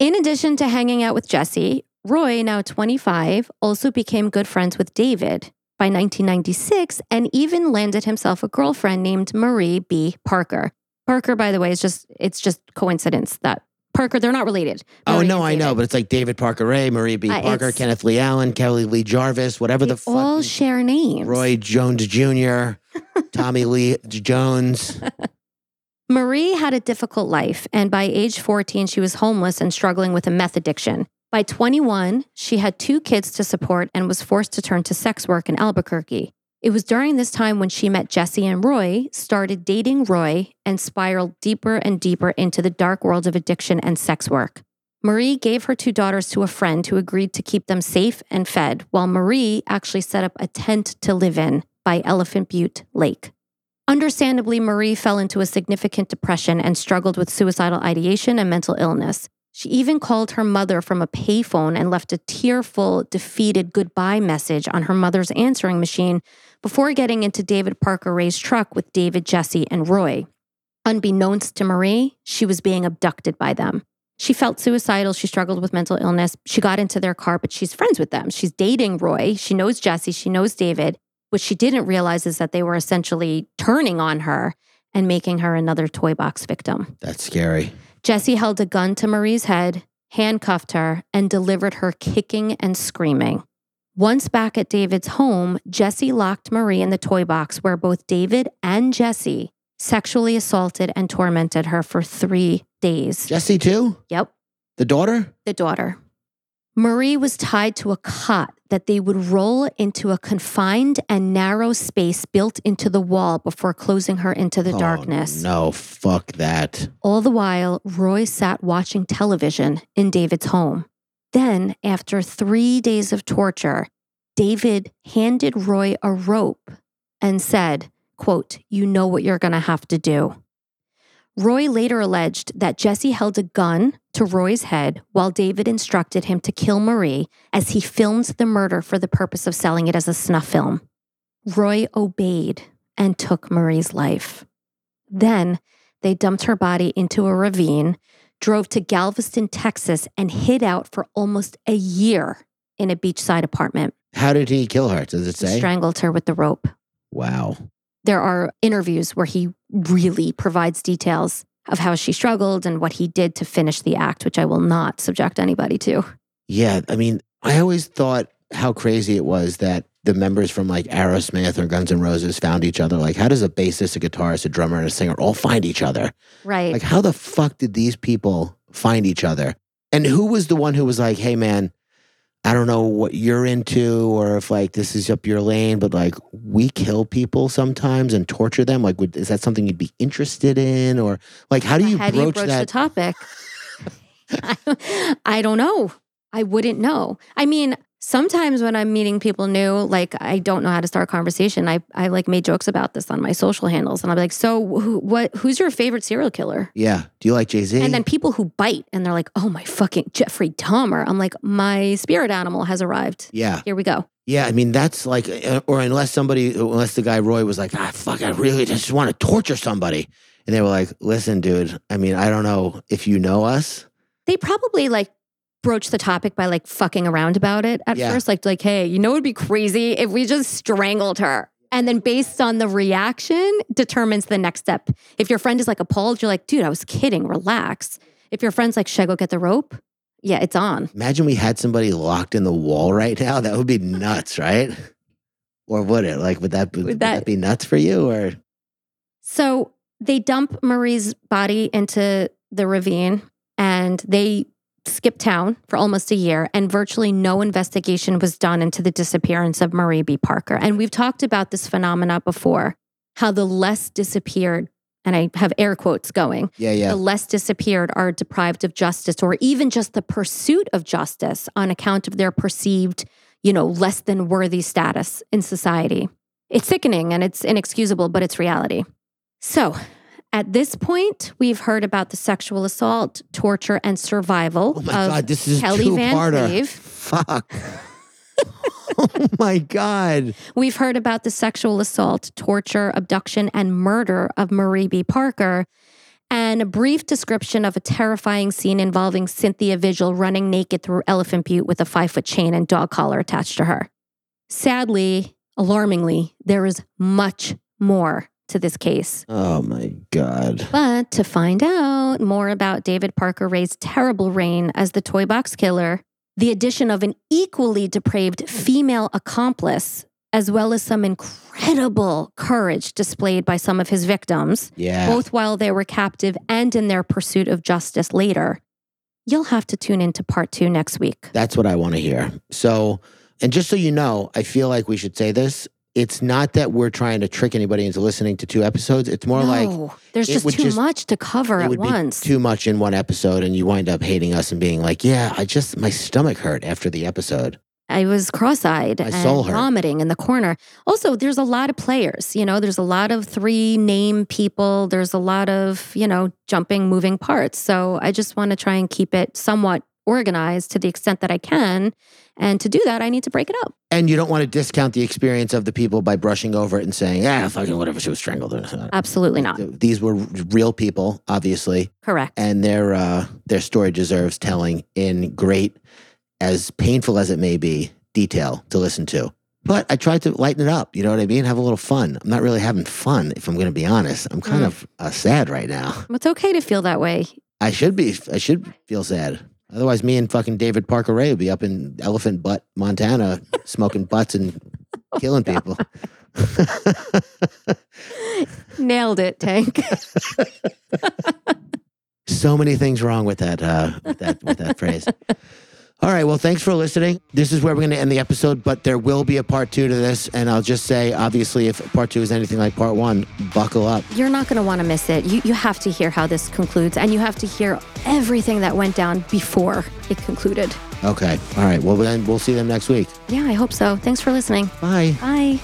In addition to hanging out with Jesse, Roy, now 25, also became good friends with David by 1996 and even landed himself a girlfriend named Marie B. Parker. Parker, by the way, is just it's just coincidence that Parker, they're not related. Oh no, I know, but it's like David Parker Ray, Marie B. Uh, Parker, Kenneth Lee Allen, Kelly Lee Jarvis, whatever the fuck. all share names. Roy Jones Jr., Tommy Lee Jones. Marie had a difficult life, and by age 14, she was homeless and struggling with a meth addiction. By 21, she had two kids to support and was forced to turn to sex work in Albuquerque. It was during this time when she met Jesse and Roy, started dating Roy, and spiraled deeper and deeper into the dark world of addiction and sex work. Marie gave her two daughters to a friend who agreed to keep them safe and fed, while Marie actually set up a tent to live in by Elephant Butte Lake. Understandably, Marie fell into a significant depression and struggled with suicidal ideation and mental illness. She even called her mother from a payphone and left a tearful, defeated goodbye message on her mother's answering machine before getting into David Parker Ray's truck with David, Jesse, and Roy. Unbeknownst to Marie, she was being abducted by them. She felt suicidal. She struggled with mental illness. She got into their car, but she's friends with them. She's dating Roy. She knows Jesse. She knows David. What she didn't realize is that they were essentially turning on her and making her another toy box victim. That's scary. Jesse held a gun to Marie's head, handcuffed her, and delivered her kicking and screaming. Once back at David's home, Jesse locked Marie in the toy box where both David and Jesse sexually assaulted and tormented her for three days. Jesse too? Yep, The daughter? the daughter. Marie was tied to a cot that they would roll into a confined and narrow space built into the wall before closing her into the Oh, darkness. No, fuck that. All the while, Roy sat watching television in David's home. Then, after three days of torture, David handed Roy a rope and said, quote, you know what you're going to have to do. Roy later alleged that Jesse held a gun to Roy's head while David instructed him to kill Marie as he filmed the murder for the purpose of selling it as a snuff film. Roy obeyed and took Marie's life. Then they dumped her body into a ravine, drove to Galveston, Texas, and hid out for almost a year in a beachside apartment. How did he kill her? Does it say? strangled her with the rope. wow. There are interviews where he really provides details of how she struggled and what he did to finish the act, which I will not subject anybody to. Yeah, I mean, I always thought how crazy it was that the members from like Aerosmith or Guns N' Roses found each other. Like, how does a bassist, a guitarist, a drummer, and a singer all find each other? Right. Like, how the fuck did these people find each other? And who was the one who was like, hey, man, I don't know what you're into or if like this is up your lane, but like we kill people sometimes and torture them. Like, would, is that something you'd be interested in? Or like, how do you How broach, do you broach the that? topic? I, I don't know. I wouldn't know. I mean, sometimes when I'm meeting people new, like I don't know how to start a conversation. I I like made jokes about this on my social handles, and I'm like, so who, what? Who's your favorite serial killer? yeah. Do you like Jay Z? And then people who bite and they're like, oh my fucking Jeffrey Dahmer. I'm like, my spirit animal has arrived. yeah. Here we go. Yeah, I mean that's like, uh, or unless somebody, unless the guy Roy was like, ah, fuck, I really just want to torture somebody, and they were like, listen, dude, I mean, I don't know if you know us. They probably like broach the topic by like fucking around about it at Yeah. first. Like, like, hey, you know, it'd be crazy if we just strangled her. And then based on the reaction determines the next step. If your friend is like appalled, you're like, dude, I was kidding, relax. If your friend's like, should I go get the rope? Yeah, it's on. Imagine we had somebody locked in the wall right now. That would be nuts, right? Or would it? Like, would that would, Would that, that- be nuts for you? Or So they dump Marie's body into the ravine and they skip town for almost a year, and virtually no investigation was done into the disappearance of Marie B. Parker. And we've talked about this phenomena before how the less disappeared, and I have air quotes going, yeah, yeah, the less disappeared are deprived of justice or even just the pursuit of justice on account of their perceived, you know, less than worthy status in society. It's sickening and it's inexcusable, but it's reality. So, at this point, we've heard about the sexual assault, torture, and survival Oh my of god, this is Kelly Van parter. Cleve. Fuck. oh my god. We've heard about the sexual assault, torture, abduction, and murder of Marie B. Parker. and a brief description of a terrifying scene involving Cynthia Vigil running naked through Elephant Butte with a five foot chain and dog collar attached to her. Sadly, alarmingly, there is much more to this case. Oh my God. But to find out more about David Parker Ray's terrible reign as the toy box killer, the addition of an equally depraved female accomplice, as well as some incredible courage displayed by some of his victims, Yeah. both while they were captive and in their pursuit of justice later. You'll have to tune into part two next week. That's what I want to hear. So, and just so you know, I feel like we should say this. It's not that we're trying to trick anybody into listening to two episodes. It's more like there's just too just- much to cover it at once. too much in one episode, and you wind up hating us and being like, "Yeah, I just my stomach hurt after the episode." I was cross-eyed My and vomiting in the corner. Also, there's a lot of players. You know, there's a lot of three name people. There's a lot of you know jumping, moving parts. So I just want to try and keep it somewhat organized to the extent that I can. And to do that, I need to break it up. And you don't want to discount the experience of the people by brushing over it and saying, "Yeah, fucking whatever, she was strangled." Absolutely not. These were real people, obviously, Correct. and their uh, their story deserves telling in great, as painful as it may be, detail to listen to. But I tried to lighten it up. You know what I mean? Have a little fun. I'm not really having fun, if I'm going to be honest. I'm kind Mm. of uh, sad right now. It's okay to feel that way. I should be. I should feel sad. Otherwise, me and fucking David Parker Ray would be up in Elephant Butt, Montana, smoking butts and killing people. Nailed it, Tank. so many things wrong with that. Uh, with that. With that phrase. All right. Well, thanks for listening. This is where we're going to end the episode, but there will be a part two to this, and I'll just say, obviously, if part two is anything like part one, buckle up. You're not going to want to miss it. You, you have to hear how this concludes, and you have to hear everything that went down before it concluded. Okay. All right. Well, then we'll see them next week. Yeah, I hope so. Thanks for listening. Bye. Bye.